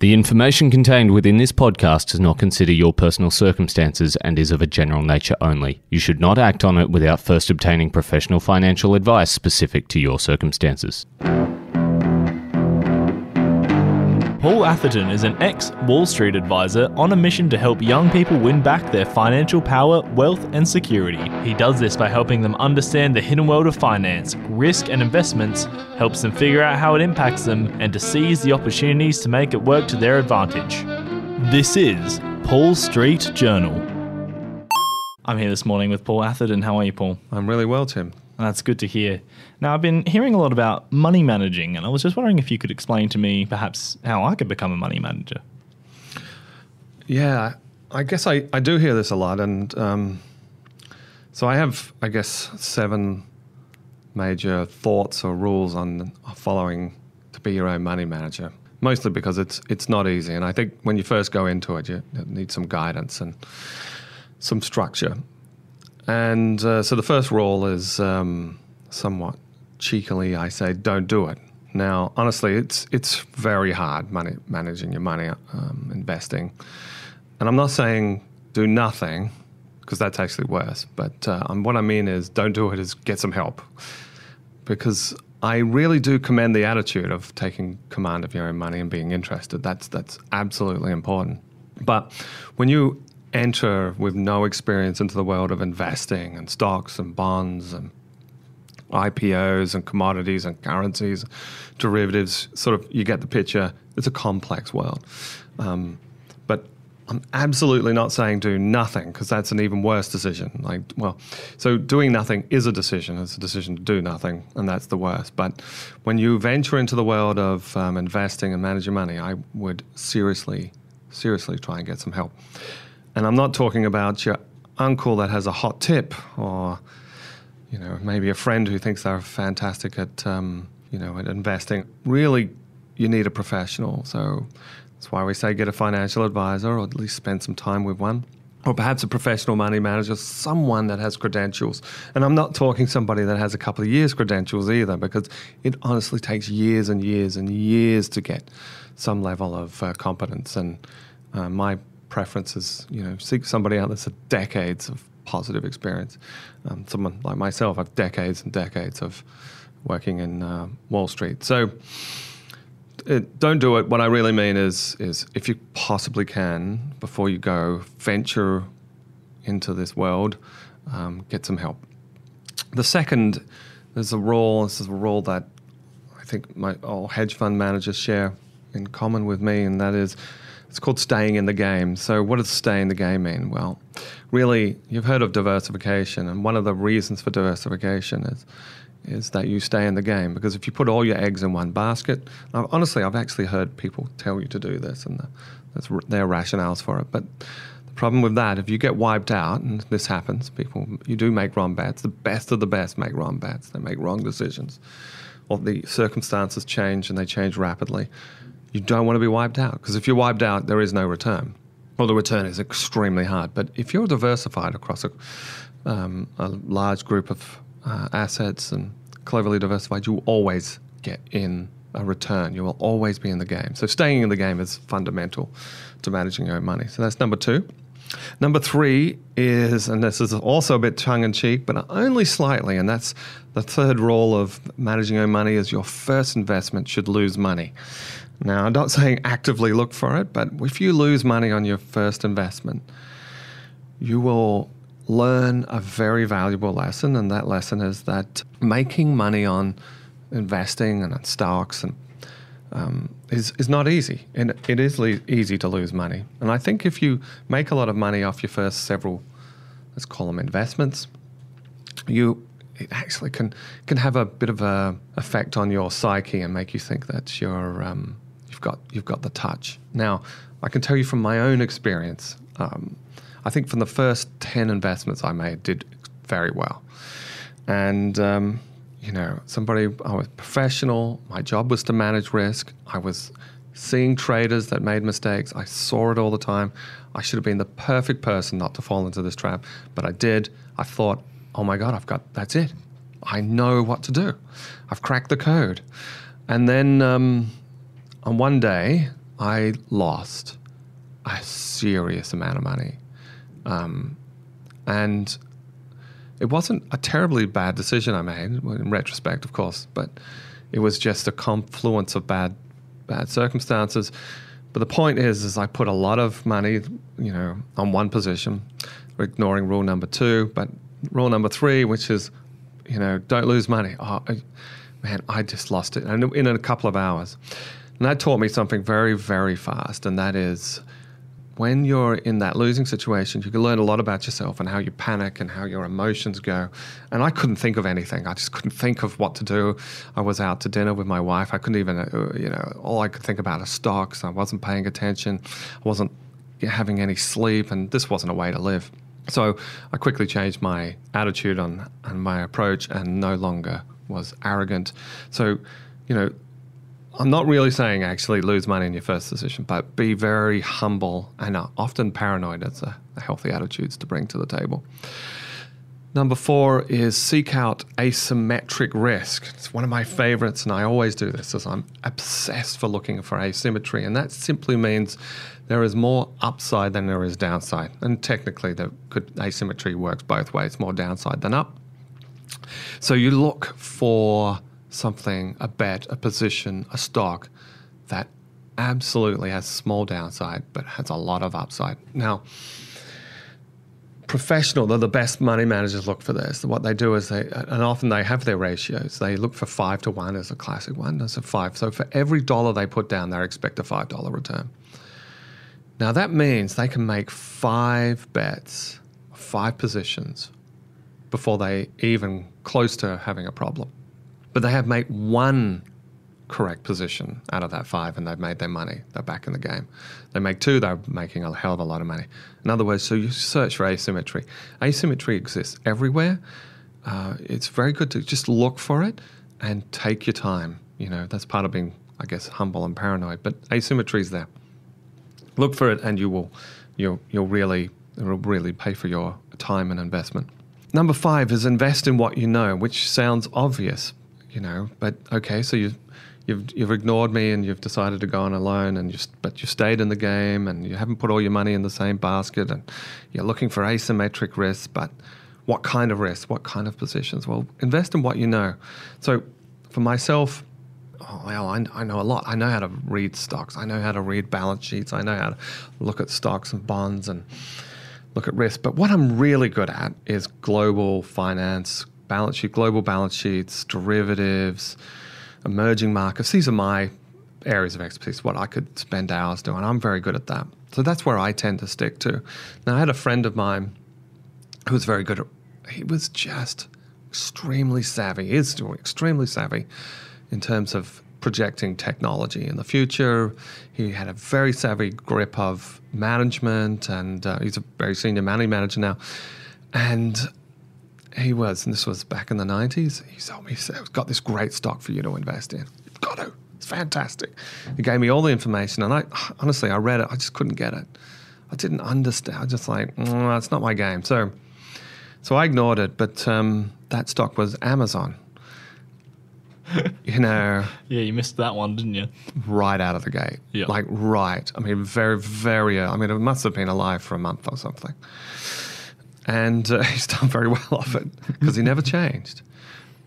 The information contained within this podcast does not consider your personal circumstances and is of a general nature only. You should not act on it without first obtaining professional financial advice specific to your circumstances. Paul Atherton is an ex Wall Street advisor on a mission to help young people win back their financial power, wealth, and security. He does this by helping them understand the hidden world of finance, risk, and investments, helps them figure out how it impacts them, and to seize the opportunities to make it work to their advantage. This is Paul Street Journal. I'm here this morning with Paul Atherton. How are you, Paul? I'm really well, Tim. That's good to hear. Now, I've been hearing a lot about money managing, and I was just wondering if you could explain to me perhaps how I could become a money manager. Yeah, I guess I, I do hear this a lot. And um, so I have, I guess, seven major thoughts or rules on following to be your own money manager. Mostly because it's it's not easy, and I think when you first go into it, you need some guidance and some structure. And uh, so the first rule is um, somewhat cheekily, I say, don't do it. Now, honestly, it's it's very hard money, managing your money, um, investing, and I'm not saying do nothing because that's actually worse. But uh, um, what I mean is, don't do it. Is get some help because I really do commend the attitude of taking command of your own money and being interested. That's that's absolutely important. But when you enter with no experience into the world of investing and stocks and bonds and IPOs and commodities and currencies, derivatives. Sort of, you get the picture. It's a complex world. Um, but I'm absolutely not saying do nothing because that's an even worse decision. Like, well, so doing nothing is a decision. It's a decision to do nothing, and that's the worst. But when you venture into the world of um, investing and managing money, I would seriously, seriously try and get some help. And I'm not talking about your uncle that has a hot tip or you know maybe a friend who thinks they're fantastic at um, you know at investing. Really, you need a professional. So that's why we say get a financial advisor or at least spend some time with one. Or perhaps a professional money manager, someone that has credentials. And I'm not talking somebody that has a couple of years' credentials either, because it honestly takes years and years and years to get some level of uh, competence. And uh, my preferences. You know, seek somebody out that's had decades of positive experience. Um, someone like myself, I've decades and decades of working in uh, Wall Street. So it, don't do it. What I really mean is, is if you possibly can, before you go, venture into this world, um, get some help. The second, there's a rule. This is a rule that I think my all hedge fund managers share in common with me, and that is it's called staying in the game. So, what does stay in the game mean? Well, really, you've heard of diversification, and one of the reasons for diversification is is that you stay in the game. Because if you put all your eggs in one basket, honestly, I've actually heard people tell you to do this, and the, that's their rationales for it. But the problem with that, if you get wiped out, and this happens, people you do make wrong bets. The best of the best make wrong bets. They make wrong decisions, or the circumstances change and they change rapidly you don't want to be wiped out because if you're wiped out, there is no return. Well, the return is extremely hard. But if you're diversified across a, um, a large group of uh, assets and cleverly diversified, you always get in a return. You will always be in the game. So staying in the game is fundamental to managing your own money. So that's number two. Number three is, and this is also a bit tongue in cheek, but only slightly, and that's the third rule of managing your money is your first investment should lose money. Now, I'm not saying actively look for it, but if you lose money on your first investment, you will learn a very valuable lesson, and that lesson is that making money on investing and on stocks and um, is is not easy, and it is le- easy to lose money. And I think if you make a lot of money off your first several, let's call them investments, you it actually can can have a bit of a effect on your psyche and make you think that you're um, you've got you've got the touch. Now, I can tell you from my own experience. Um, I think from the first ten investments I made, did very well, and um, you know, somebody I was professional. My job was to manage risk. I was seeing traders that made mistakes. I saw it all the time. I should have been the perfect person not to fall into this trap, but I did. I thought, oh my god, I've got that's it. I know what to do. I've cracked the code, and then. Um, on one day, I lost a serious amount of money. Um, and it wasn't a terribly bad decision I made, in retrospect, of course, but it was just a confluence of bad, bad circumstances. But the point is, is I put a lot of money, you know, on one position, ignoring rule number two. But rule number three, which is, you know, don't lose money. Oh, I, man, I just lost it, and in a couple of hours. And that taught me something very, very fast, and that is when you're in that losing situation, you can learn a lot about yourself and how you panic and how your emotions go. And I couldn't think of anything. I just couldn't think of what to do. I was out to dinner with my wife. I couldn't even, uh, you know, all I could think about is stocks. I wasn't paying attention. I wasn't having any sleep, and this wasn't a way to live. So I quickly changed my attitude on and my approach, and no longer was arrogant. So, you know, I'm not really saying actually lose money in your first decision, but be very humble and often paranoid. It's a, a healthy attitudes to bring to the table. Number four is seek out asymmetric risk. It's one of my favorites, and I always do this as I'm obsessed for looking for asymmetry. And that simply means there is more upside than there is downside. And technically, the good asymmetry works both ways, more downside than up. So you look for something, a bet, a position, a stock that absolutely has small downside but has a lot of upside. Now, professional, they're the best money managers look for this. What they do is they, and often they have their ratios. They look for five to one as a classic one, That's a five. So for every dollar they put down, they expect a five dollar return. Now that means they can make five bets, five positions before they even close to having a problem. But they have made one correct position out of that five and they've made their money. They're back in the game. They make two, they're making a hell of a lot of money. In other words, so you search for asymmetry. Asymmetry exists everywhere. Uh, it's very good to just look for it and take your time. You know, that's part of being, I guess, humble and paranoid. But asymmetry is there. Look for it and you will, you'll, you'll really, it'll really pay for your time and investment. Number five is invest in what you know, which sounds obvious, you know. But okay, so you you've you've ignored me and you've decided to go on alone, and you but you stayed in the game and you haven't put all your money in the same basket, and you're looking for asymmetric risks. But what kind of risks? What kind of positions? Well, invest in what you know. So for myself. Oh, well, I, I know a lot. I know how to read stocks. I know how to read balance sheets. I know how to look at stocks and bonds and look at risk. But what I'm really good at is global finance, balance sheet, global balance sheets, derivatives, emerging markets. These are my areas of expertise, what I could spend hours doing. I'm very good at that. So that's where I tend to stick to. Now, I had a friend of mine who was very good at, he was just extremely savvy, he is extremely savvy in terms of projecting technology in the future. He had a very savvy grip of management, and uh, he's a very senior money manager now. And he was, and this was back in the 90s. He told me, I've got this great stock for you to invest in. You've got to. It's fantastic. He gave me all the information, and I honestly, I read it. I just couldn't get it. I didn't understand. I was just like, mm, it's not my game. So, so I ignored it. But um, that stock was Amazon. you know. Yeah, you missed that one, didn't you? Right out of the gate. Yeah. Like right. I mean, very, very. I mean, it must have been alive for a month or something and uh, he's done very well off it because he never changed.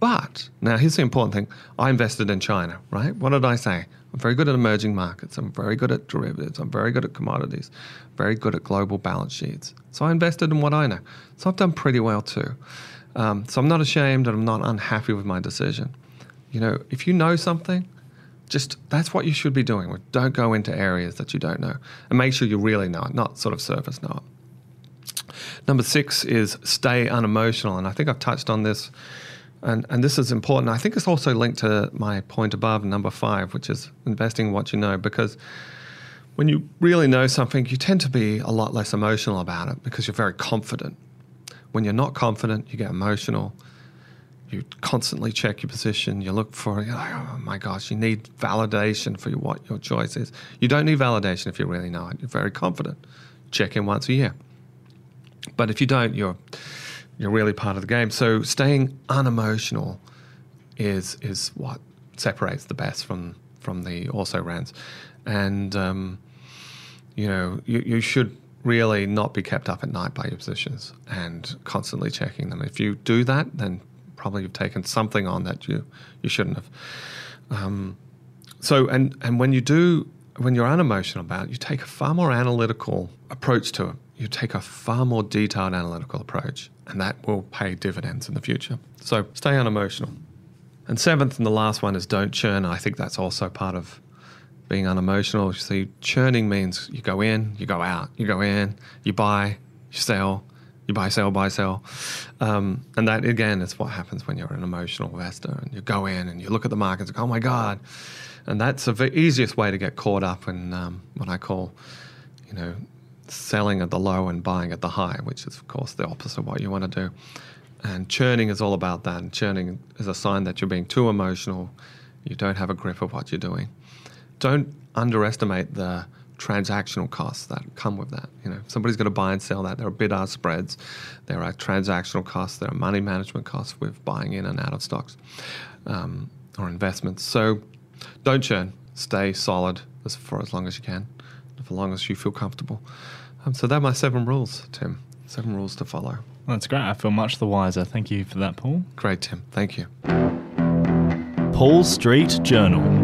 But now here's the important thing: I invested in China, right? What did I say? I'm very good at emerging markets. I'm very good at derivatives. I'm very good at commodities. Very good at global balance sheets. So I invested in what I know. So I've done pretty well too. Um, so I'm not ashamed and I'm not unhappy with my decision. You know, if you know something, just that's what you should be doing. Don't go into areas that you don't know, and make sure you really know it, not sort of surface know it. Number six is stay unemotional. And I think I've touched on this, and, and this is important. I think it's also linked to my point above, number five, which is investing what you know, because when you really know something, you tend to be a lot less emotional about it because you're very confident. When you're not confident, you get emotional. You constantly check your position. You look for, you're like, oh my gosh, you need validation for what your choice is. You don't need validation if you really know it. You're very confident. Check in once a year. But if you don't, you're you're really part of the game. So staying unemotional is is what separates the best from from the also rans. and um, you know you, you should really not be kept up at night by your positions and constantly checking them. If you do that, then probably you've taken something on that you you shouldn't have. Um, so and and when you do when you're unemotional about it, you take a far more analytical approach to it. You take a far more detailed analytical approach, and that will pay dividends in the future. So stay unemotional. And seventh and the last one is don't churn. I think that's also part of being unemotional. See, churning means you go in, you go out, you go in, you buy, you sell, you buy, sell, buy, sell. Um, and that, again, is what happens when you're an emotional investor and you go in and you look at the markets and go, oh my God. And that's the easiest way to get caught up in um, what I call, you know, selling at the low and buying at the high, which is, of course, the opposite of what you want to do. And churning is all about that. And churning is a sign that you're being too emotional, you don't have a grip of what you're doing. Don't underestimate the transactional costs that come with that. You know, somebody's going to buy and sell that. There are bid ask spreads, there are transactional costs, there are money management costs with buying in and out of stocks um, or investments. So don't churn. Stay solid as for as long as you can, for as long as you feel comfortable. Um, so they're my seven rules, Tim. Seven rules to follow. That's great. I feel much the wiser. Thank you for that, Paul. Great, Tim. Thank you. Paul Street Journal.